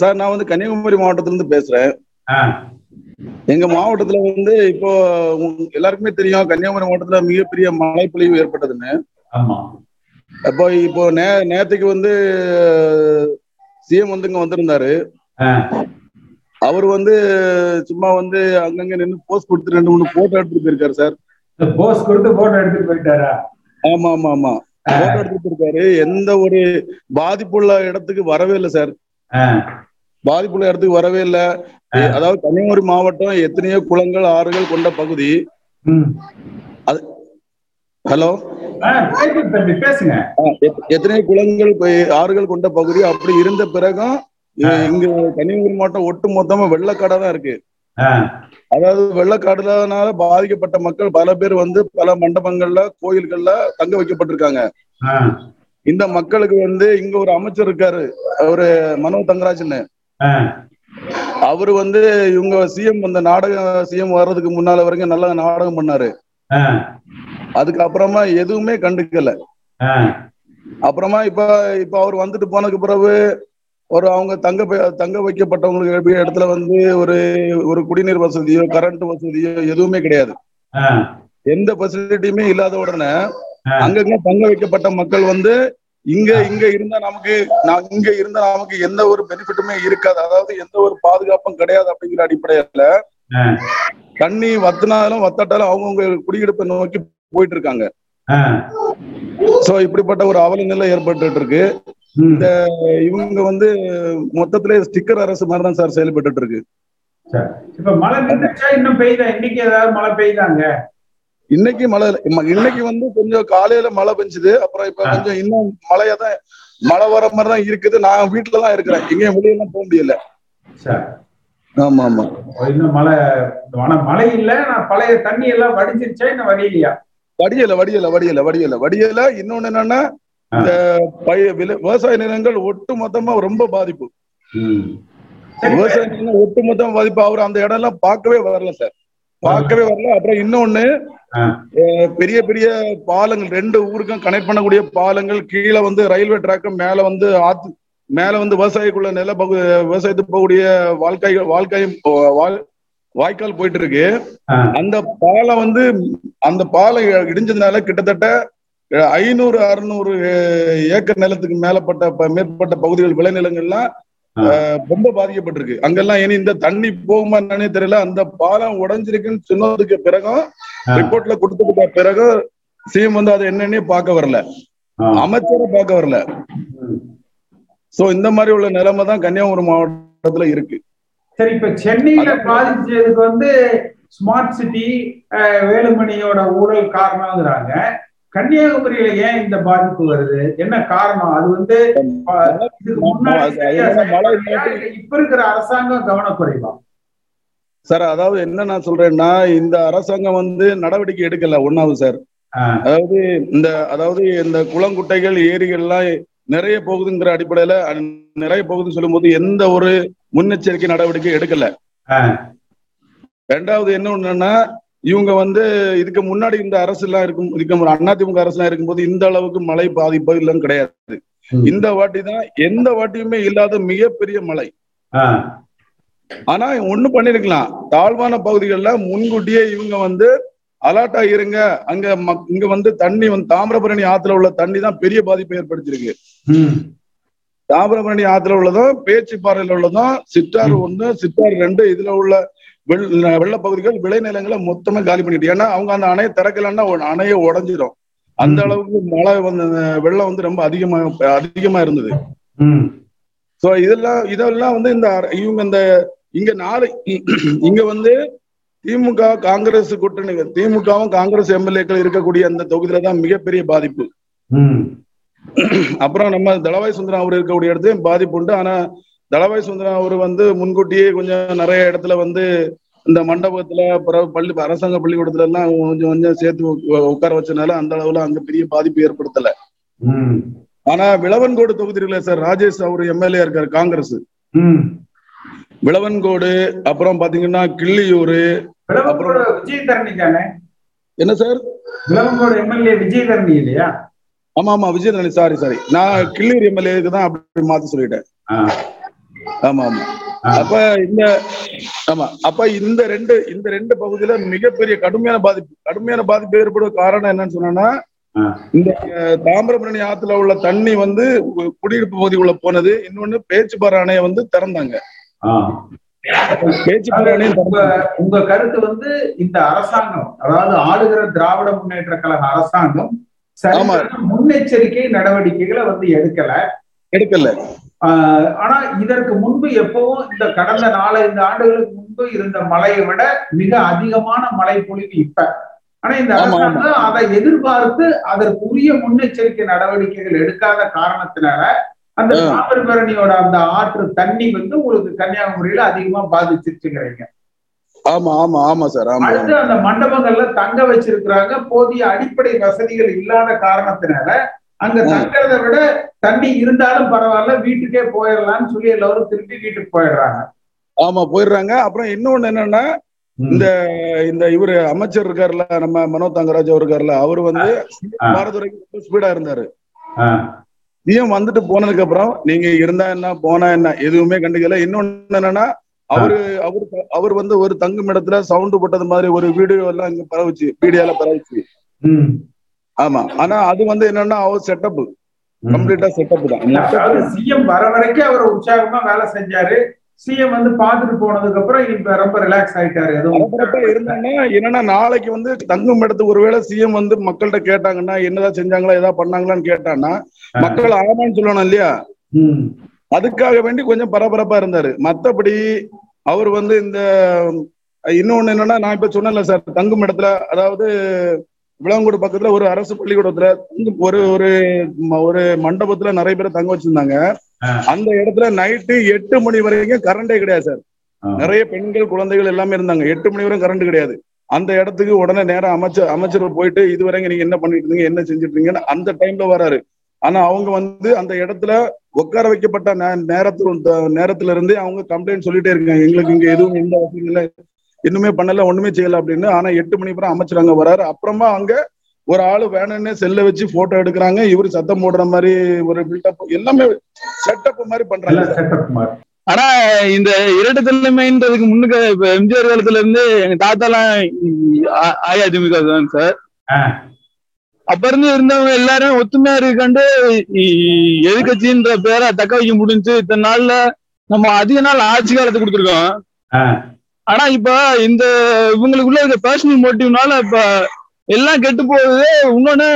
Sir நான் வந்து கன்னியாகுமரி மாவட்டத்துல இருந்து பேசுறேன் எங்க மாவட்டத்துல வந்து இப்போ எல்லாருக்குமே தெரியும் கன்னியாகுமரி மாவட்டத்துல மிகப்பெரிய மழை பொழிவு ஏற்பட்டதுன்னு அப்போ இப்போ நே நேத்துக்கு வந்து சிஎம் வந்து இங்க வந்திருந்தாரு அவர் வந்து சும்மா வந்து அங்கங்க நின்று போஸ்ட் கொடுத்து ரெண்டு மூணு போட்டோ எடுத்துட்டு போயிருக்காரு சார். இந்த போஸ் கொடுத்து போட்டோ எடுத்துட்டு போயிட்டாரா? ஆமா ஆமா ஆமா. போட்டோ எடுத்துட்டு போயிருக்காரு. எந்த ஒரு பாதிப்புள்ள இடத்துக்கு வரவே இல்லை சார். பாதிப்புள்ள இடத்துக்கு வரவே இல்லை. அதாவது கன்னியாகுமரி மாவட்டம் எத்தனையோ குளங்கள் ஆறுகள் கொண்ட பகுதி. ஹலோ? எத்தனையோ குளங்கள் ஆறுகள் கொண்ட பகுதி. அப்படி இருந்த பிறகும் இங்க கன்னியாகுமரி மாவட்டம் ஒட்டு மொத்தமா வெள்ளக்காடா தான் இருக்கு. அதாவது வெள்ளக்காடுலனால பாதிக்கப்பட்ட மக்கள் பல பேர் வந்து பல மண்டபங்கள்ல கோயில்கள்ல தங்க வைக்கப்பட்டிருக்காங்க. இந்த மக்களுக்கு வந்து இங்க ஒரு அமைச்சர் இருக்காரு அவரு மனோ தங்கராஜன். அவரு வந்து இவங்க சிஎம் அந்த நாடகம் சிஎம் வர்றதுக்கு முன்னால வரைக்கும் நல்லா நாடகம் பண்ணாரு. அதுக்கப்புறமா எதுவுமே கண்டுக்கல. அப்புறமா இப்ப இப்ப அவர் வந்துட்டு போனதுக்கு பிறகு ஒரு அவங்க தங்க தங்க வைக்கப்பட்டவங்களுக்கு இடத்துல வந்து ஒரு ஒரு குடிநீர் வசதியோ கரண்ட் வசதியோ எதுவுமே கிடையாது. எந்த ஃபெசிலிட்டியுமே இல்லாத உடனே. அங்கங்க தங்க வைக்கப்பட்ட மக்கள் வந்து இங்க இங்க இருந்தா நமக்கு நான் இங்க இருந்தா நமக்கு எந்த ஒரு பெனிஃபிட்டுமே இருக்காது. அதாவது எந்த ஒரு பாதுகாப்பும் கிடையாது அப்படிங்கிற அடிப்படையில தண்ணி வத்தினாலும் வத்தாட்டாலும் அவங்கவுங்க குடியிருப்பை நோக்கி போயிட்டு இருக்காங்க சோ இப்படிப்பட்ட ஒரு அவல நிலை ஏற்பட்டு இருக்கு ம். இவங்க வந்து மொத்தத்திலே ஸ்டிக்கர் அரசு மாதிரி தான் சார் செயல்பட்டு இருக்கு. இப்ப மழை நின்றுச்சா இன்னும் பெய்யுதா? இன்னைக்கு ஏதாவது மழை பெய்யுதாங்க? இன்னைக்கு மழை இன்னைக்கு வந்து கொஞ்சம் காலையில மழை பெஞ்சுது. அப்புறம் இப்ப கொஞ்சம் இன்னும் மழையா தான் மழை வர மாதிரி தான் இருக்குது. நான் வீட்டுல தான் இருக்கிறேன். எங்கேயும் வெளியெல்லாம் போக முடியல. ஆமா ஆமா. இன்னும் மழை ஆனா மழை இல்ல. நான் பழைய தண்ணி எல்லாம் வடிஞ்சிருச்சா இன்னும் வடியலையா? வடியல வடியல வடியல வடியல. வடியல. இன்னொன்னு என்னன்னா இந்த பய- வில- விவசாய நிலங்கள் ஒட்டு மொத்தமா ரொம்ப பாதிப்பு. விவசாய நிலங்கள் ஒட்டு மொத்தமா பாதிப்பு. அவர் அந்த இடம் எல்லாம் பார்க்கவே வரல சார். பார்க்கவே வரல. அப்புறம் இன்னொன்னு பெரிய பெரிய பாலங்கள் ரெண்டு ஊருக்கும் கனெக்ட் பண்ணக்கூடிய பாலங்கள் கீழே வந்து ரயில்வே ட்ராக்கு மேல வந்து ஆத்து மேல வந்து விவசாயிக்குள்ள நில பகு விவசாயத்துக்கு போகக்கூடிய வாழ்க்கை வாழ்க்கையும் வாழ்- வாய்க்கால் போயிட்டு இருக்கு. அந்த பாலம் வந்து அந்த பாலம் இடிஞ்சதுனால கிட்டத்தட்ட ஐநூறு அறுநூறு ஏக்கர் நிலத்துக்கு மேலப்பட்ட மேற்பட்ட பகுதிகள் விளைநிலங்கள்லாம் ரொம்ப பாதிக்கப்பட்டிருக்கு. அங்கெல்லாம் இனி இந்த தண்ணி போகுமா என்னன்னே தெரியல. அந்த பாலம் உடைஞ்சிருக்குன்னு சொன்னதுக்கு பிறகும். ரிப்போர்ட்ல கொடுத்ததுக்கு பிறகு சிஎம் வந்து அதை என்னன்னே பார்க்க வரல. அமைச்சரை பார்க்க வரல. சோ இந்த மாதிரி உள்ள நிலைமை தான் கன்னியாகுமரி மாவட்டத்துல இருக்கு. சரி இப்ப சென்னையில பாதிச்சதுக்கு வந்து ஸ்மார்ட் சிட்டி வேலுமணியோட ஊழல் காரணம்ங்கிறாங்க. கன்னியாகுமரியில ஏன் இந்த பாதிப்பு வருது? என்ன காரணம்? அது வந்து இப்ப இருக்கிற அரசாங்கம் கவனக்குறைவா? சார் அதாவது என்ன நான் சொல்றேன்னா இந்த அரசாங்கம் வந்து நடவடிக்கை எடுக்கல ஒன்னாவது சார். அதாவது இந்த அதாவது இந்த குளங்குட்டைகள் ஏரிகள்லாம் நிறைய போகுதுங்கிற அடிப்படையில நிறைய போகுதுன்னு சொல்லும்போது எந்த ஒரு முன்னெச்சரிக்கை நடவடிக்கை எடுக்கல. ரெண்டாவது என்ன ஒண்ணுன்னா இவங்க வந்து இதுக்கு முன்னாடி இந்த அரசு எல்லாம் இருக்கும் இதுக்கு அதிமுக அரசு எல்லாம் இருக்கும்போது இந்த அளவுக்கு மழை பாதிப்பு இல்லைன்னு கிடையாது. இந்த வாட்டி தான் எந்த வாட்டியுமே இல்லாத மிகப்பெரிய மழை. ஆனா ஒண்ணு பண்ணிருக்கலாம் தாழ்வான பகுதிகளில் முன்கூட்டியே இவங்க வந்து அலர்ட்டா இருங்க அங்க இங்க வந்து தண்ணி வந்து தாமிரபரணி ஆத்துல உள்ள தண்ணி தான் பெரிய பாதிப்பை ஏற்படுத்தியிருக்கு ம். தாமிரபரணி ஆத்துல உள்ளதும் பேச்சுப்பாறையில உள்ளதும் சித்தாறு ஒண்ணு சித்தாறு ரெண்டு இதுல உள்ள வெள்ள பகுதிகள் விளைநிலங்களை மொத்தமா காலி பண்ணிட்டு ஏன்னா அவங்க அந்த அணையை திறக்கலன்னா அணையை உடஞ்சிடும் அந்த. அளவுக்கு மழை வந்து வெள்ளம் வந்து ரொம்ப அதிகமா அதிகமா இருந்தது. சோ இதெல்லாம் இதெல்லாம் வந்து இந்த இவங்க இந்த இங்க நாலு இங்க வந்து திமுக காங்கிரஸ் கூட்டணி திமுகவும் காங்கிரஸ் எம்எல்ஏக்கள் இருக்கக்கூடிய அந்த தொகுதியில தான் மிகப்பெரிய பாதிப்பு. அப்புறம் நம்ம தளவாய் சுந்தரம் அவர் இருக்கக்கூடிய இடத்துலயும் பாதிப்பு உண்டு ஆனா தளவாய் சுந்தரம் அவர் வந்து முன்கூட்டியே கொஞ்சம் நிறைய இடத்துல வந்து இந்த மண்டபத்துல பிறகு பள்ளி அரசாங்க பள்ளிக்கூடத்துல எல்லாம் கொஞ்சம் கொஞ்சம் சேர்த்து உட்கார வச்சனால அந்த அளவுல அங்க பெரிய பாதிப்பு ஏற்படுத்தல. ஆனா விளவன்கோடு தொகுதி இருக்குல்ல சார். ராஜேஷ் அவர் எம்எல்ஏ இருக்காரு காங்கிரஸ். விளவன்கோடு அப்புறம் பாத்தீங்கன்னா கிள்ளியூர் விளவங்கோடு விஜயதரணி தானே என்ன சார்? விளவங்கோடு எம்எல்ஏ விஜயதரணி இல்லையா? ஆமா ஆமா விஜயதரணி. சாரி சாரி நான் கிள்ளியூர் எம்எல்ஏக்கு தான் அப்படி மாத்தி சொல்லிட்டேன். ஆமா ஆமா. அப்ப இந்த ஆமா அப்ப இந்த ரெண்டு இந்த ரெண்டு பகுதியில மிகப்பெரிய கடுமையான பாதிப்பு கடுமையான பாதிப்பு ஏற்படுவ காரணம் என்னன்னு சொன்னா. இந்த தாமிரபரணி ஆத்துல உள்ள தண்ணி வந்து குடியிருப்பு பகுதிக்குள்ள போனது. இன்னொன்னு பேச்சுப்பாறை அணையை வந்து திறந்தாங்க. உங்க கருத்து வந்து இந்த அரசாங்கம் அதாவது ஆளுகிற திராவிட முன்னேற்ற கழக அரசாங்கம் முன்னெச்சரிக்கை நடவடிக்கைகளை வந்து எடுக்கல. எடுக்கல. ஆனா இதற்கு முன்பு எப்பவும் இந்த கடந்த நாலஞ்சு ஆண்டுகளுக்கு முன்பு இருந்த மழையை விட மிக அதிகமான மழை பொழிவு இப்ப ஆனா இந்த. அரசாங்கம் அதை எதிர்பார்த்து அதற்கு உரிய முன்னெச்சரிக்கை நடவடிக்கைகள் எடுக்காத காரணத்தினால அந்த. தாமிரபரணியோட அந்த ஆற்று தண்ணி வந்து உங்களுக்கு கன்னியாகுமரியில அதிகமா பாதிச்சிருச்சுங்கிறீங்க ஆமா ஆமா ஆமா சார் ஆமா அடுத்து அந்த மண்டபங்கள்ல தங்க வச்சிருக்கிறாங்க போதிய அடிப்படை வசதிகள் இல்லாத காரணத்தினால அங்க. தங்கறதை விட தண்ணி இருந்தாலும் பரவாயில்ல வீட்டுக்கே போயிடலாம்னு சொல்லி எல்லாரும் திருப்பி வீட்டுக்கு போயிடுறாங்க. ஆமா போயிடுறாங்க. அப்புறம் இன்னொன்னு என்னன்னா இந்த இந்த இவரு அமைச்சர் இருக்காருல்ல நம்ம மனோ தங்கராஜ் அவர் இருக்காருல்ல அவர் வந்து. பாரதுரைக்கு ரொம்ப ஸ்பீடா இருந்தாரு. சிஎம் வந்துட்டு போனதுக்கு அப்புறம் நீங்க இருந்தா என்ன போனா என்ன எதுவுமே கண்டுக்கல. இன்னொன்னு என்னன்னா அவரு அவரு அவர் வந்து ஒரு தங்கும் இடத்துல சவுண்டு போட்டது மாதிரி ஒரு வீடியோ எல்லாம் இங்க பரவுச்சு மீடியால பரவுச்சு. ஆமா. ஆனா அது வந்து என்னன்னா அவர் செட்டப். கம்ப்ளீட்டா செட்டப் தான். சிஎம் வர வரைக்கும் அவர் உற்சாகமா வேலை செஞ்சாரு. சிஎம் வந்து பாத்துட்டு போனதுக்கு அப்புறம் இப்ப ரொம்ப ரிலாக்ஸ் ஆயிட்டாரு. இருந்தாங்கன்னா என்னன்னா நாளைக்கு வந்து தங்கும் இடத்துக்கு ஒருவேளை சிஎம் வந்து மக்கள்கிட்ட கேட்டாங்கன்னா என்னதான் செஞ்சாங்களா ஏதாவது பண்ணாங்களான்னு கேட்டான்னா மக்கள் ஆமான்னு சொல்லணும் இல்லையா? ம், அதுக்காக வேண்டி கொஞ்சம் பரபரப்பா இருந்தாரு. மத்தபடி அவர் வந்து இந்த இன்னொன்னு என்னன்னா நான் இப்ப சொன்னேன்ல சார் தங்கும் இடத்துல அதாவது விளாங்கூடு பக்கத்துல ஒரு அரசு பள்ளிக்கூடத்துல ஒரு ஒரு ஒரு மண்டபத்துல நிறைய பேர் தங்க வச்சிருந்தாங்க. அந்த இடத்துல நைட்டு எட்டு மணி வரைக்கும் கரண்டே கிடையாது சார். நிறைய பெண்கள் குழந்தைகள் எல்லாமே இருந்தாங்க. எட்டு மணி வரைக்கும் கரண்ட் கிடையாது. அந்த இடத்துக்கு உடனே நேரம் அமைச்சர் அமைச்சர் போயிட்டு இது வரைக்கும் நீங்க என்ன பண்ணிட்டு இருந்தீங்க? என்ன செஞ்சுட்டு இருக்கீங்கன்னு அந்த டைம்ல வராரு. ஆனா அவங்க வந்து அந்த இடத்துல உட்கார வைக்கப்பட்ட நேரத்துல நேரத்துல இருந்து அவங்க கம்ப்ளைண்ட் சொல்லிட்டே இருக்காங்க. எங்களுக்கு இங்க எதுவும் எந்த வசதியும் இல்லை. இன்னுமே பண்ணல ஒண்ணுமே செய்யல அப்படின்னு. ஆனா எட்டு மணி அப்புறம் அமைச்சர் அங்க வராரு. அப்புறமா அங்க ஒரு ஆளு வேணும்னே செல்ல வச்சு போட்டோ எடுக்கிறாங்க. இவரு சத்தம் போடுற மாதிரி ஒரு பில்டப் எல்லாமே செட்டப் மாதிரி பண்றாங்க. எல்லாம் செட்டப் மாதிரி. ஆனா இந்த இரட்டை தலைமைன்றதுக்கு முன்னுக்கு இப்ப எம்ஜிஆர் காலத்துல இருந்து எங்க தாத்தாலாம் அ- அஇஅதிமுக தான் சார். அப்ப இருந்து இருந்தவங்க எல்லாரும் ஒத்துமையா இருக்காண்டு எதிர்கட்சின்ற பேரை தக்க வைக்க முடிஞ்சு இத்தனை நாள்ல நம்ம அதிக நாள் ஆட்சி காலத்தை கொடுத்துருக்கோம். ஆனா இப்ப இந்த இவங்களுக்குள்ள இருக்க பர்சனல் மோட்டிவ்னால இப்ப எல்லாம் கெட்டு போகுது இன்னொன்னு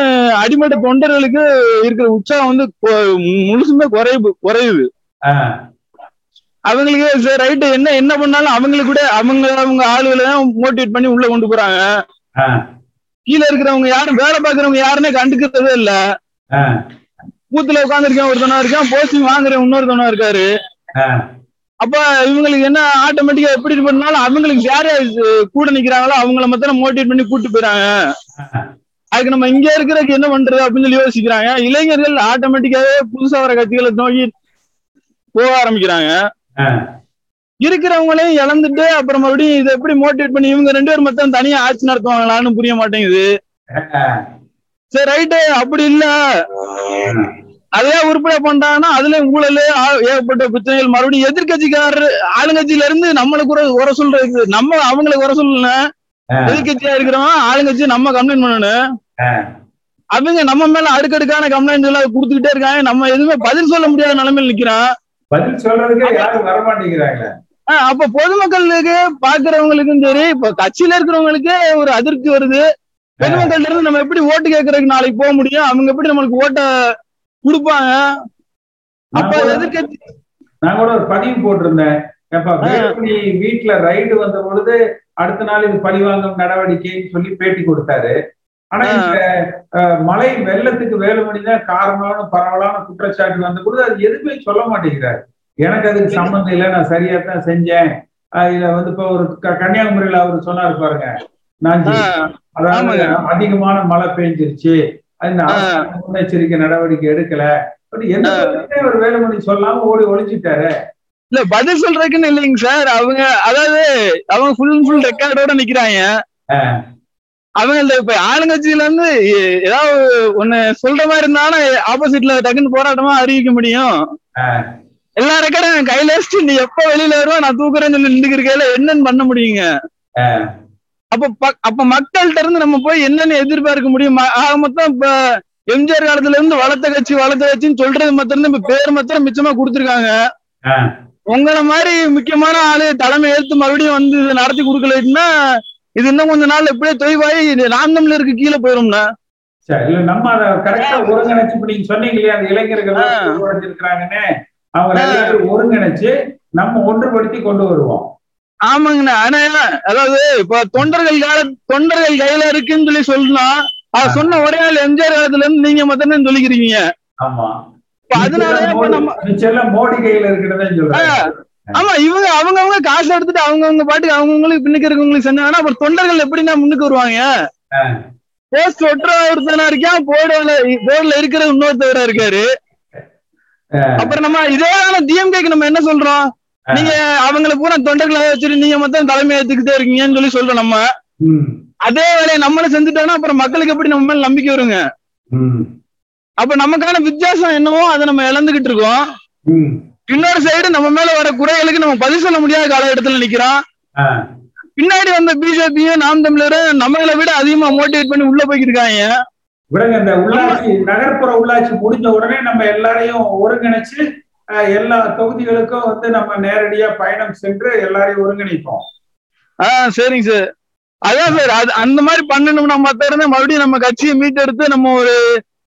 அடிமட்ட தொண்டர்களுக்கு இருக்கிற உற்சாகம் வந்து முழுசுமே குறைவு குறையுது. அவங்களுக்கு சரி ரைட்டு என்ன என்ன பண்ணாலும் அவங்களுக்கு கூட அவங்க அவங்க ஆளுகளை தான் மோட்டிவேட் பண்ணி உள்ள கொண்டு போறாங்க. கீழே இருக்கிறவங்க யாரும் வேலை பார்க்கறவங்க யாருமே கண்டுக்கிறதே இல்ல ஆ. பூத்துல உட்காந்துருக்கேன் ஒருத்தனா இருக்கான் போஸ்டிங் வாங்குறேன் இன்னொருத்தனா இருக்காரு. அப்ப இவங்களுக்கு என்ன ஆட்டோமேட்டிக்கா எப்படி பண்ணாலும் அவங்களுக்கு யார் கூட நிக்கிறாங்களோ அவங்கள மொத்தம் மோட்டிவேட் பண்ணி கூட்டு போயிறாங்க அதுக்கு நம்ம இங்க இருக்கிறதுக்கு என்ன பண்றது அப்படின்னு சொல்லி யோசிக்கிறாங்க. இளைஞர்கள் ஆட்டோமேட்டிக்காவே புதுசா வர கட்சிகளை நோக்கி போக ஆரம்பிக்கிறாங்க. இருக்கிறவங்களையும் இழந்துட்டு அப்புறம் மறுபடியும் இதை எப்படி மோட்டிவேட் பண்ணி இவங்க ரெண்டு பேரும் மொத்தம் தனியா ஆட்சி நடத்துவாங்களான்னு புரிய மாட்டேங்குது. சரி ரைட்டு அப்படி இல்ல. அதே உருப்படியா பண்றாங்கன்னா அதுல ஊழல் ஏகப்பட்ட பிரச்சனைகள் மறுபடியும் எதிர்கட்சிக்காரர் ஆளுங்கட்சியில இருந்து நம்மளுக்கு குறை சொல்றது நம்ம அவங்களுக்கு குறை சொல்லணும். எதிர்கட்சியா இருக்கிறவன் ஆளுங்கட்சி நம்ம கம்ப்ளைண்ட் பண்ணணும். அவங்க நம்ம மேல அடுக்கடுக்கான கம்ப்ளைண்ட் எல்லாம் கொடுத்துக்கிட்டே இருக்காங்க. நம்ம எதுவுமே பதில் சொல்ல முடியாத நிலைமையில நிக்கிறோம். பதில் சொல்றதுக்கே யாரும் வர மாட்டேங்கிறாங்க ஆஹ் அப்ப பொதுமக்களுக்கு பாக்குறவங்களுக்கும் சரி இப்ப கட்சியில இருக்கிறவங்களுக்கே ஒரு அதிருப்தி வருது. பொதுமக்கள்கிட்ட இருந்து நம்ம எப்படி ஓட்டு கேட்கறதுக்கு நாளைக்கு போக முடியும்? அவங்க எப்படி நம்மளுக்கு ஓட்ட கொடுப்பாங்க. அப்ப எதிர்கட்சி நான் கூட ஒரு பதிவு போட்டிருந்தேன். ஏப்பா வேலுமணி வீட்டுல ரைடு வந்த பொழுது அடுத்த நாள் இது பழிவாங்கும் நடவடிக்கைன்னு சொல்லி பேட்டி கொடுத்தாரு. ஆனா. இந்த மழை வெள்ளத்துக்கு வேலுமணி தான் காரணம்னு பரவலான குற்றச்சாட்டு வந்த பொழுது அது எதுவுமே சொல்ல மாட்டேங்கிறாரு. எனக்கு அதுக்கு சம்மந்தம் இல்லை நான் சரியா தான் செஞ்சேன் இதுல வந்து இப்ப ஒரு கன்னியாகுமரியில அவர் சொன்னாரு பாருங்க. நான் அதாவது. அதிகமான மழை பெஞ்சிருச்சு. முன்னெச்சரிக்கை நடவடிக்கை எடுக்கல. ஒரு வேலுமணி சொல்லாம ஓடி ஒழிச்சிட்டாரு இல்ல பதில் சொல்றதுக்குன்னு இல்லைங்க சார். அவங்க அதாவது அவங்க ஃபுல் அண்ட் ஃபுல் ரெக்கார்டோட நிக்கிறாங்க. அவங்க இந்த இப்ப ஆளுங்கட்சியில இருந்து ஏதாவது ஒண்ணு சொல்ற மாதிரி இருந்தாலும் ஆப்போசிட்ல டக்குன்னு போராட்டமா அறிவிக்க முடியும். எல்லா ரெக்கார்டும் கையில வச்சுட்டு நீ எப்ப வெளியில வருவா? நான் தூக்குறேன்னு சொல்லி நின்றுக்கு இருக்கையில என்னன்னு பண்ண முடியுங்க? அப்ப அப்ப மக்கள்கிட்ட இருந்து நம்ம போய் என்னன்னு எதிர்பார்க்க முடியும் ஆக மொத்தம் இப்ப எம்ஜிஆர் காலத்துல இருந்து வளர்த்த கட்சி வளர்த்த கட்சின்னு சொல்றது மாத்திரம் இப்ப பேர் மாத்திரம் மிச்சமா கொடுத்துருக்காங்க. உங்களை மாதிரி முக்கியமான ஆளு தலைமை ஏத்து மறுபடியும் வந்து இதை நடத்தி கொடுக்கலன்னா இது இன்னும் கொஞ்ச நாள் எப்படியே தொய்வாயி இது நாம் தமிழருக்கு கீழே போயிரும்னா சரி இல்ல நம்ம அதை கரெக்டா ஒருங்கிணைச்சு இப்ப நீங்க சொன்னீங்க இல்லையா அந்த இளைஞர்கள் ஒருங்கிணைச்சு நம்ம ஒன்றுபடுத்தி கொண்டு வருவோம். ஆமாங்கண்ணா. ஆனா அதாவது இப்ப தொண்டர்கள் கால தொண்டர்கள் கையில இருக்குன்னு சொல்லி சொல்லலாம் அது சொன்ன ஒரே நாள் எம்ஜிஆர் காலத்துல இருந்து நீங்க மட்டும் சொல்லிக்கிறீங்க. அதனால மோடி கையில இருக்கிறதே ஆமா இவங்க அவங்கவங்க காசு எடுத்துட்டு அவங்கவங்க பாட்டுக்கு அவங்கவுங்களுக்கு பின்னுக்கு இருக்கவங்களுக்கு செஞ்சாங்கன்னா அப்புறம் தொண்டர்கள் எப்படின்னா முன்னுக்கு வருவாங்க. போஸ்ட் ஒட்டுற ஒருத்தனா இருக்கான் போர்டுல போர்டுல இருக்கிற இன்னொருத்தவரா இருக்காரு. அப்புறம் நம்ம இதே டிஎம்கேக்கு நம்ம என்ன சொல்றோம்? நீங்க அவங்கள பூரா தொண்டர்களை வச்சுட்டு நீங்க மொத்தம் தலைமை ஏத்துக்கிட்டே இருக்கீங்கன்னு சொல்லி சொல்றோம் நம்ம. அதே வேலையை நம்மளும் செஞ்சுட்டோம்னா அப்புறம் மக்களுக்கு எப்படி நம்ம மேல நம்பிக்கை வருங்க? அப்ப நமக்கான வித்தியாசம் என்னவோ அதை நம்ம இழந்துகிட்டு இருக்கோம். இன்னொரு சைடு நம்ம மேல வர குறைகளுக்கு நம்ம பதில் சொல்ல முடியாத காலகட்டத்துல நிக்கிறோம். பின்னாடி வந்த பிஜேபியும் நாம் தமிழரும் நம்மளை விட அதிகமா மோட்டிவேட் பண்ணி உள்ள போய்க்கிட்டு இருக்காங்க. விடுங்க இந்த உள்ளாட்சி நகர்ப்புற உள்ளாட்சி முடிஞ்ச உடனே நம்ம எல்லாரையும் ஒருங்கிணைச்சு எல்லா தொகுதிகளுக்கும் வந்து நம்ம நேரடியா பயணம் சென்று எல்லாரையும் ஒருங்கிணைப்போம். ஆஹ் சரிங்க சார். அதான் சார் அது அந்த மாதிரி பண்ணணும்னா மத்த இருந்தா மறுபடியும் நம்ம கட்சியை மீட்டெடுத்து நம்ம ஒரு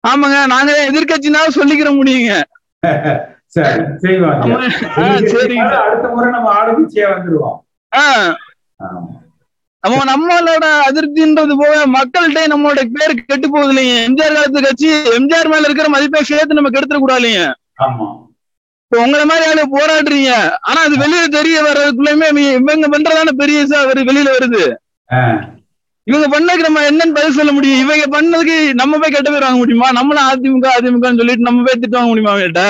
ஆமாங்க நாங்க எதிர்கட்சினாலும் சொல்லிக்கிற முடியுங்க. சரிங்க சார். அடுத்த முறை நம்ம ஆளுங்கட்சியா வந்துருவோம். ஆஹ் ஆமா. நம்ம நம்மளோட அதிருப்தின்றது போக மக்கள்கிட்ட நம்மளோட பேர் கெட்டு போகுது இல்லைங்க. எம்ஜிஆர் காலத்து கட்சி எம்ஜிஆர் மேல இருக்கிற மதிப்பை சேர்த்து நம்ம கெடுத்துட கூடாது இல்லைங்க. ஆமா. இப்ப உங்களை மாதிரி ஆளு போராடுறீங்க. ஆனா அது வெளியில தெரிய வர்றதுக்குள்ளயுமே இவங்க- பண்றதான பெரிய ஒரு வெளியில வருது. இவங்க பண்ணதுக்கு நம்ம என்னன்னு பதில் சொல்ல முடியும். இவங்க பண்ணதுக்கு நம்ம போய் கெட்ட பேர் வாங்க முடியுமா? நம்மளும் அதிமுக அதிமுகன்னு சொல்லிட்டு நம்ம போய் திட்டு வாங்க முடியுமா அவங்ககிட்ட?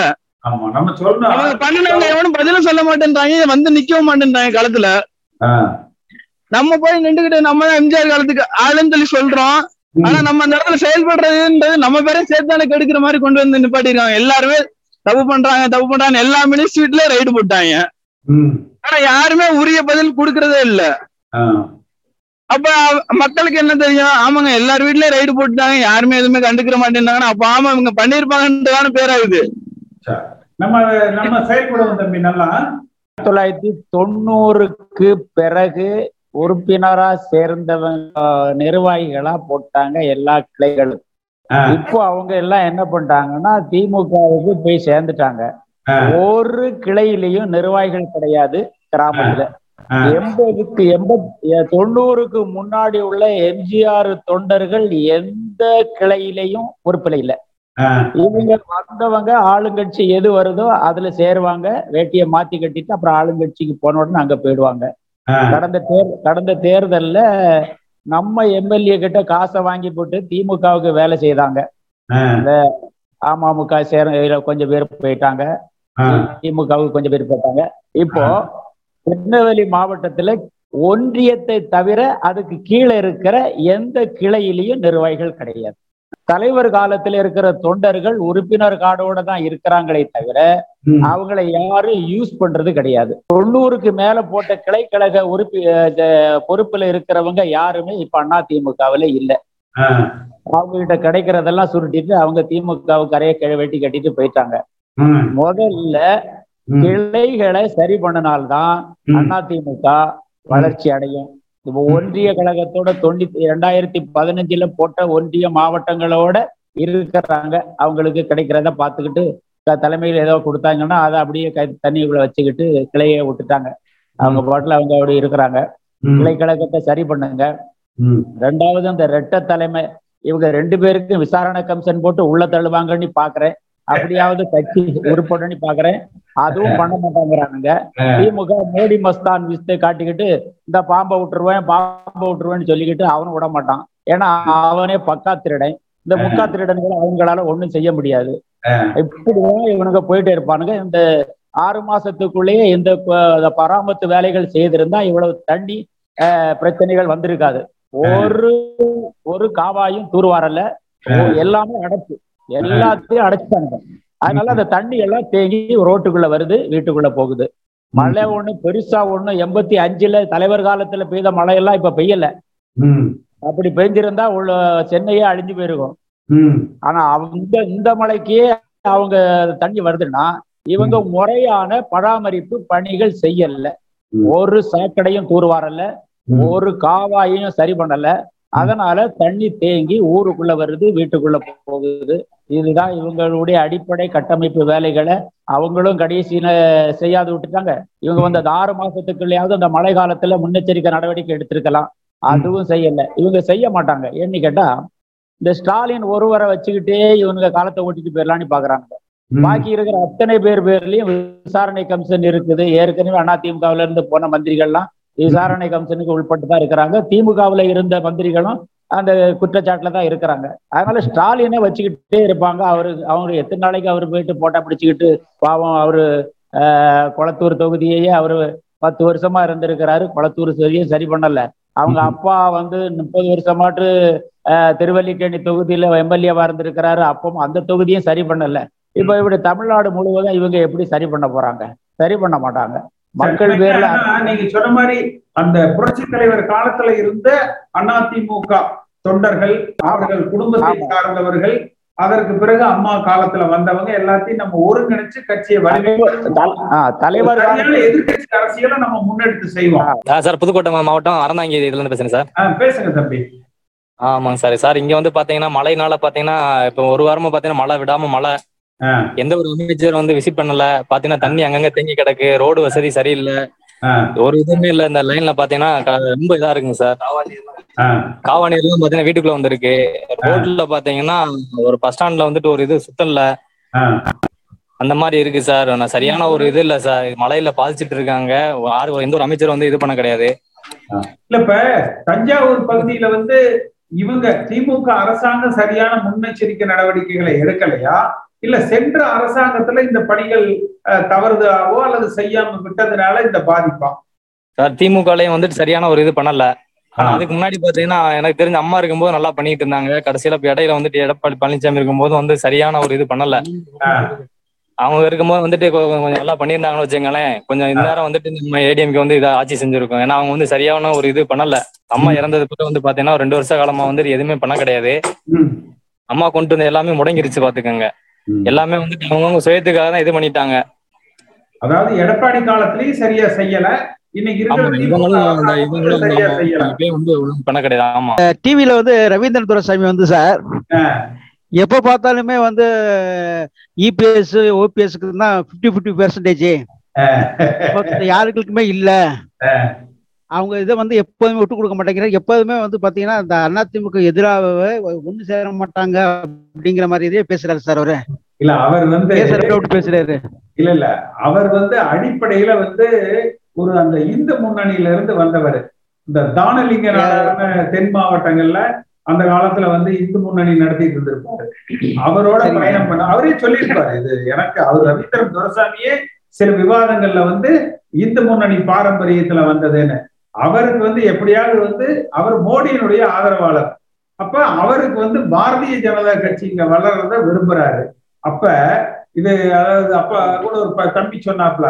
பண்ணினவங்க எவனும் பதிலும் சொல்ல மாட்டேன்றாங்க. வந்து நிக்கவும் மாட்டேன்றாங்க களத்துல. ஆஹ், நம்ம போய் நின்றுகிட்டு நம்ம தான் எம்ஜிஆர் காலத்துக்கு ஆளுன்னு சொல்லி சொல்றோம். ஆனா நம்ம அந்த இடத்துல செயல்படுறதுன்றது நம்ம பேரே சேர்த்தானே கெடுக்கிற மாதிரி கொண்டு வந்து நிப்பாட்டிருக்காங்க எல்லாருமே தப்பு பண்றாங்க தப்பு பண்றாங்க எல்லா மினிஸ்ட்ரிட்ல ரைடு போட்டாங்க. ஆனா யாருமே உரிய பதில் கொடுக்கறதே இல்ல. அப்ப மக்களுக்கு என்ன தெரியும்? ஆமாங்க எல்லார் வீட்லயும் ரைடு போட்டுட்டாங்க. யாருமே எதுவுமே கண்டுக்கிற மாட்டேன்னாங்கன்னா அப்ப ஆமா இவங்க பண்ணிருப்பாங்கன்றதான பேராகுது. நம்ம நம்ம செயல்படுவோம் தம்பி நல்லா. தொள்ளாயிரத்தி தொண்ணூறுக்கு பிறகு உறுப்பினரா சேர்ந்தவங்க நிர்வாகிகளா போட்டாங்க எல்லா கிளைகளும் இப்போ அவங்க எல்லாம் என்ன பண்றாங்கன்னா திமுகவுக்கு போய் சேர்ந்துட்டாங்க. ஒரு கிளையிலையும் நிர்வாகிகள் கிடையாது கிராமத்துல. எண்பதுக்கு எண்பத் தொண்ணூறுக்கு முன்னாடி உள்ள எம்ஜிஆர் தொண்டர்கள் எந்த கிளையிலையும் உறுப்பில் இல்ல இவங்க வந்தவங்க ஆளுங்கட்சி எது வருதோ அதுல சேருவாங்க வேட்டியை மாத்தி கட்டிட்டு அப்புறம் ஆளுங்கட்சிக்கு போன உடனே அங்க போயிடுவாங்க. கடந்த தேர் கடந்த தேர்தல்ல நம்ம எம்எல்ஏ கிட்ட காசை வாங்கி போட்டு திமுகவுக்கு வேலை செய்தாங்க. ஆஹ், அமமுக சேர கொஞ்சம் பேர் போயிட்டாங்க. திமுகவுக்கு கொஞ்சம் பேர் போயிட்டாங்க. இப்போ திருநெல்வேலி மாவட்டத்துல ஒன்றியத்தை தவிர அதுக்கு கீழே இருக்கிற எந்த கிளையிலையும் நிர்வாகிகள் கிடையாது. தலைவர் காலத்துல இருக்கிற தொண்டர்கள் உறுப்பினர் கார்டோட தான் இருக்கிறாங்களே தவிர அவங்களை யாரும் யூஸ் பண்றது கிடையாது. தொண்ணூறுக்கு மேல போட்ட கிளைக்கழக உறுப்பி பொறுப்புல இருக்கிறவங்க யாருமே இப்ப அண்ணா திமுகவுல இல்ல. அவங்க கிட்ட கிடைக்கிறதெல்லாம் சுருட்டிட்டு அவங்க திமுகவுக்கு அறைய கிழ வெட்டி கட்டிட்டு போயிட்டாங்க. முதல்ல கிளைகளை சரி பண்ணினால்தான் அதிமுக வளர்ச்சி அடையும். இப்போ ஒன்றிய கழகத்தோட தொண்ணூத்தி ரெண்டாயிரத்தி பதினஞ்சுல போட்ட ஒன்றிய மாவட்டங்களோட இருக்கிறாங்க. அவங்களுக்கு கிடைக்கிறத பார்த்துக்கிட்டு த- தலைமையில் ஏதோ கொடுத்தாங்கன்னா அதை அப்படியே கை தண்ணிக்குள்ள வச்சுக்கிட்டு கிளையை விட்டுட்டாங்க. அவங்க பாட்டுல அவங்க அப்படி இருக்கிறாங்க. கிளை கழகத்தை சரி பண்ணுங்க. ரெண்டாவது அந்த ரெட்ட தலைமை இவங்க ரெண்டு பேருக்கும் விசாரணை கமிஷன் போட்டு உள்ள தள்ளுவாங்கன்னு பாக்குறேன். அப்படியாவது கட்சி உருப்படன்னு பாக்குறேன். அதுவும் பண்ண மாட்டாங்கிறானுங்க. திமுக மோடி மஸ்தான் விஸ்தை காட்டிக்கிட்டு இந்த பாம்பை விட்டுருவேன் பாம்பை விட்டுருவேன்னு சொல்லிக்கிட்டு அவனும் விட மாட்டான். ஏன்னா அவனே பக்கா திருடன். இந்த முக்கா திருடன்களை அவங்களால ஒண்ணும் செய்ய முடியாது. இப்படிதான் இவனுங்க போயிட்டே இருப்பானுங்க. இந்த ஆறு மாசத்துக்குள்ளேயே இந்த பராமத்து வேலைகள் செய்திருந்தா இவ்வளவு தண்ணி பிரச்சனைகள் வந்திருக்காது. ஒரு ஒரு காவாயும் தூர்வாரல ஓ- எல்லாமே அடைச்சு. எல்லாத்தையும் அடைச்சிட்டாங்க அதனால அந்த தண்ணி எல்லாம் தேங்கி ரோட்டுக்குள்ள வருது வீட்டுக்குள்ள போகுது. மழை ஒண்ணு பெருசா ஒண்ணு எண்பத்தி அஞ்சுல தலைவர் காலத்துல பெய்த மழையெல்லாம் இப்ப பெய்யல. அப்படி பெய்ஞ்சிருந்தா உள்ள சென்னையே அழிஞ்சு போயிருக்கும். ஆனா அவங்க இந்த மலைக்கே அவங்க தண்ணி வருதுன்னா இவங்க முறையான பராமரிப்பு பணிகள் செய்யல. ஒரு சாக்கடையும் தூர்வாரல. ஒரு காவாயையும் சரி பண்ணல. அதனால தண்ணி தேங்கி ஊருக்குள்ள வருது வீட்டுக்குள்ள போகுது. இதுதான் இவங்களுடைய அடிப்படை கட்டமைப்பு வேலைகளை அவங்களும் கடைசியில செய்யாது விட்டுட்டாங்க. இவங்க வந்து அந்த ஆறு மாசத்துக்குள்ளேயாவது அந்த மழை காலத்துல முன்னெச்சரிக்கை நடவடிக்கை எடுத்திருக்கலாம். அதுவும் செய்யல. இவங்க செய்ய மாட்டாங்க. ஏன்னு கேட்டா இந்த ஸ்டாலின் ஒருவரை வச்சுக்கிட்டே இவனுங்க காலத்தை ஓட்டிட்டு போயிடலான்னு பாக்குறாங்க. பாக்கி இருக்கிற அத்தனை பேர் பேர்லயும் விசாரணை கமிஷன் இருக்குது. ஏற்கனவே அதிமுகவுல இருந்து போன மந்திரிகள்லாம் விசாரணை கமிஷனுக்கு உட்பட்டு தான் இருக்கிறாங்க. திமுகவுல இருந்த மந்திரிகளும் அந்த குற்றச்சாட்டுல தான் இருக்கிறாங்க. அதனால ஸ்டாலினை வச்சுக்கிட்டே இருப்பாங்க. அவரு அவங்க எத்தனை நாளைக்கு அவர் போயிட்டு போட்டா பிடிச்சுக்கிட்டு பாவம் அவரு கொளத்தூர் தொகுதியையே அவரு பத்து வருஷமா இருந்திருக்கிறாரு. கொளத்தூர் சரியும் சரி பண்ணல. அவங்க அப்பா வந்து முப்பது வருஷமாட்டு திருவல்லிக்கேணி தொகுதியில எம்எல்ஏவா இருந்திருக்கிறாரு. அப்பவும் அந்த தொகுதியும் சரி பண்ணல. இப்ப இப்படி தமிழ்நாடு முழுவதும் இவங்க எப்படி சரி பண்ண போறாங்க? சரி பண்ண மாட்டாங்க. மக்கள் பேர்ல நீங்க சொன்ன மாதிரி அந்த புரட்சி தலைவர் காலத்துல இருந்த அதிமுக தொண்டர்கள் அவர்கள் குடும்பத்தை. சார்ந்தவர்கள் அதற்கு பிறகு அம்மா காலத்துல வந்தவங்க எல்லாத்தையும் நம்ம ஒருங்கிணைச்சு கட்சியை தலைவர் சரியான எதிர்க்கட்சி அரசியலை நம்ம முன்னெடுத்து செய்வோம். சார் புதுக்கோட்டை மாவட்டம் அறந்தாங்கி இதுல இருந்து பேசுறேன் சார். பேசுங்க தம்பி. ஆமாங்க சார். சார் இங்க வந்து பாத்தீங்கன்னா மழைனால பாத்தீங்கன்னா இப்போ ஒரு வாரமா பாத்தீங்கன்னா மழை விடாம மழை எந்த ஒரு அமைச்சர் வந்து விசிட் பண்ணல. பாத்தீங்கன்னா தண்ணி அங்கங்க தேங்கி கிடக்கு. ரோடு வசதி சரியில்லை. ஒரு இதுவுமே இல்ல. இந்த லைன்ல பாத்தீங்கன்னா ரொம்ப இதா இருக்குங்க சார். ஆ, காவானி எல்லாம் பாத்தீங்கன்னா வீட்டுக்குள்ள வந்திருக்கு. ரோட்ல பாத்தீங்கன்னா ஒரு பஸ் ஸ்டாண்ட்ல வந்துட்டு ஒரு இது சுத்தம் இல்ல. அந்த மாதிரி இருக்கு சார். நான் சரியான ஒரு இது இல்ல சார். மழையில பாதிச்சிட்டு இருக்காங்க. யாரு எந்த ஒரு அமைச்சர் வந்து இது பண்ண கிடையாது. இல்ல இப்ப தஞ்சாவூர் பகுதியில வந்து இவங்க திமுக அரசாங்கம் சரியான முன்னெச்சரிக்கை நடவடிக்கைகளை எடுக்கலையா? இல்ல சென்ற அரசாங்கத்துல இந்த பணிகள் அஹ், தவறுதலாவோ அல்லது செய்யாம விட்டதுனால இந்த பாதிப்பா? சார் திமுகலயும் வந்துட்டு சரியான ஒரு இது பண்ணல. அதுக்கு முன்னாடி பாத்தீங்கன்னா எனக்கு தெரிஞ்ச அம்மா இருக்கும்போது நல்லா பண்ணிட்டு இருந்தாங்க. கடைசியில இடையில வந்துட்டு எடப்பாடி பழனிசாமி இருக்கும்போது வந்து சரியான ஒரு இது பண்ணல. அவங்க இருக்கும்போது வந்துட்டு கொஞ்சம் நல்லா பண்ணியிருந்தாங்கன்னு வச்சுங்களேன் கொஞ்சம் இந்நேரம் வந்துட்டு நம்ம ஏடிஎம்கே வந்து இதை ஆட்சி செஞ்சிருக்கோம். ஏன்னா அவங்க வந்து சரியான ஒரு இது பண்ணல. அம்மா இறந்தது பிறகு வந்து பாத்தீங்கன்னா ரெண்டு வருஷ காலமா வந்துட்டு எதுவுமே பண்ண கிடையாது. அம்மா கொண்டு வந்து எல்லாமே முடங்கிருச்சு பாத்துக்கோங்க. எல்லாமே வந்துட்டு அவங்கவுங்க சுயத்துக்காக தான் இது பண்ணிட்டாங்க. அதாவது எடப்பாடி காலத்திலயும் சரியா செய்யல. இப்பயே வந்து ஒண்ணும் பண்ண கிடையாது. ஆமா. டிவியில வந்து ரவீந்திரன் துரைசாமி வந்து சார். எப்ப பார்த்தாலுமே வந்து இபிஎஸ் ஓபிஎஸ்க்கு தான் பிப்டி பிப்டி பெர்சன்டேஜ் யாருக்குமே இல்ல. அவங்க இதை வந்து எப்போதுமே விட்டு கொடுக்க மாட்டேங்கிறாங்க. எப்போதுமே வந்து பாத்தீங்கன்னா இந்த அதிமுக எதிராகவே ஒண்ணு சேர மாட்டாங்க அப்படிங்கிற மாதிரி இதே பேசுறாரு சார் அவரு. இல்ல அவர் வந்து பேசுறாரு. இல்ல இல்ல. அவர் வந்து அடிப்படையில வந்து ஒரு அந்த இந்து முன்னணியில இருந்து வந்தவர். இந்த தானலிங்க தென் மாவட்டங்கள்ல அந்த காலத்துல வந்து இந்து முன்னணி நடத்திட்டு இருந்திருப்பாரு. அவரோட. பயணம் பண்ண அவரே சொல்லியிருப்பாரு இது. எனக்கு அவர் ரவீந்திரன் துரசாமியே சில விவாதங்கள்ல வந்து இந்து முன்னணி பாரம்பரியத்துல வந்ததுன்னு. அவருக்கு வந்து எப்படியாவது வந்து அவர் மோடியினுடைய ஆதரவாளர். அப்ப அவருக்கு வந்து பாரதிய ஜனதா கட்சி இங்க வளர்றத விரும்புறாரு. அப்ப இது அதாவது அப்ப கூட ஒரு தம்பி சொன்னாப்ல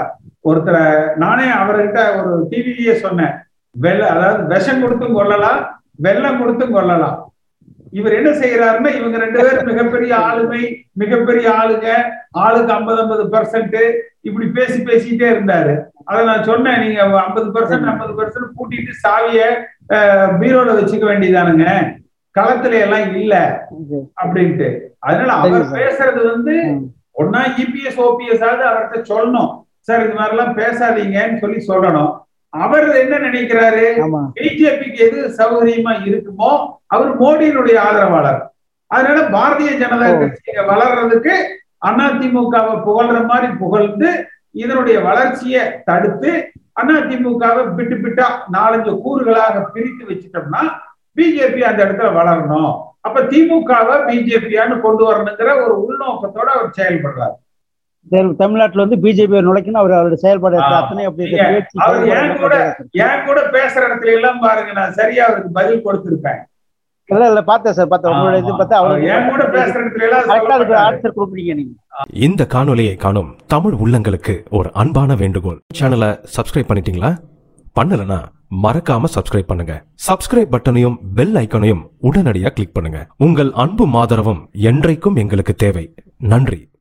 ஒருத்தரை நானே அவர்கிட்ட ஒரு டிவிலேயே சொன்னேன். வெள்ள அதாவது விஷம் கொடுத்தும் கொள்ளலாம் வெள்ளம் கொடுத்தும் கொள்ளலாம். இவர் என்ன செய்யறாருன்னா இவங்க ரெண்டு பேரும் மிகப்பெரிய ஆளுமை மிகப்பெரிய ஆளுங்க. ஆளுக்கு ஐம்பது ஐம்பது பெர்சன்ட் இப்படி பேசி பேசிட்டே இருந்தாரு. அதை நான் சொன்னேன் நீங்க ஐம்பது பெர்சன்ட் ஐம்பது பெர்சன்ட் கூட்டிட்டு சாவிய பீரோல வச்சுக்க வேண்டியதானுங்க. களத்துல எல்லாம் இல்ல. அப்படின்ட்டு. அதனால அவர். பேசுறது வந்து. ஒன்னா இபிஎஸ் ஓபிஎஸ் ஆகுது அவர்கிட்ட சொல்லணும். சார் இது மாதிரி எல்லாம் பேசாதீங்கன்னு சொல்லி சொல்லணும். அவர் என்ன நினைக்கிறாரு? பிஜேபிக்கு எது சௌகரியமா இருக்குமோ அவர் மோடியினுடைய ஆதரவாளர். அதனால பாரதிய ஜனதா. கட்சி வளர்றதுக்கு அதிமுகவை புகழ்ற மாதிரி புகழ்ந்து இதனுடைய வளர்ச்சியை தடுத்து அதிமுகவை பிட்டு பிட்டா நாலஞ்சு கூறுகளாக பிரித்து வச்சுட்டோம்னா பிஜேபி அந்த இடத்துல வளரணும். அப்ப திமுகவை பிஜேபியான்னு கொண்டு வரணுங்கிற ஒரு உள்நோக்கத்தோட அவர் செயல்படுறாரு. தமிழ்நாட்டுல வந்து பிஜேபி நுழைக்கணும். அவர் அவருடைய செயல்பாடு. அத்தனை அப்படி ஏன் கூட. என் கூட பேசுற இடத்துல எல்லாம் பாருங்க நான் சரியா அவருக்கு பதில் கொடுத்திருப்பேன். இல்ல இல்ல பார்த்தேன் சார் பார்த்தேன். உங்களோட இது பார்த்தா அவர் அவ்வளவு என் கூட பேசுற இடத்துல எல்லாம் கரெக்டா அதுக்கு சொல்ல ஆன்சர் கொடுப்பீங்க நீங்க. இந்த காணொளியை காணும் தமிழ் உள்ளங்களுக்கு ஒரு அன்பான வேண்டுகோள். சேனலை சப்ஸ்கிரைப் பண்ணிட்டீங்களா? பண்ணலனா மறக்காம சப்ஸ்கிரைப் பண்ணுங்க. சப்ஸ்கிரைப் பட்டனையும் பெல் ஐக்கனையும் உடனடியாக கிளிக் பண்ணுங்க. உங்கள் அன்பும் ஆதரவும் என்றைக்கும் எங்களுக்கு தேவை. நன்றி.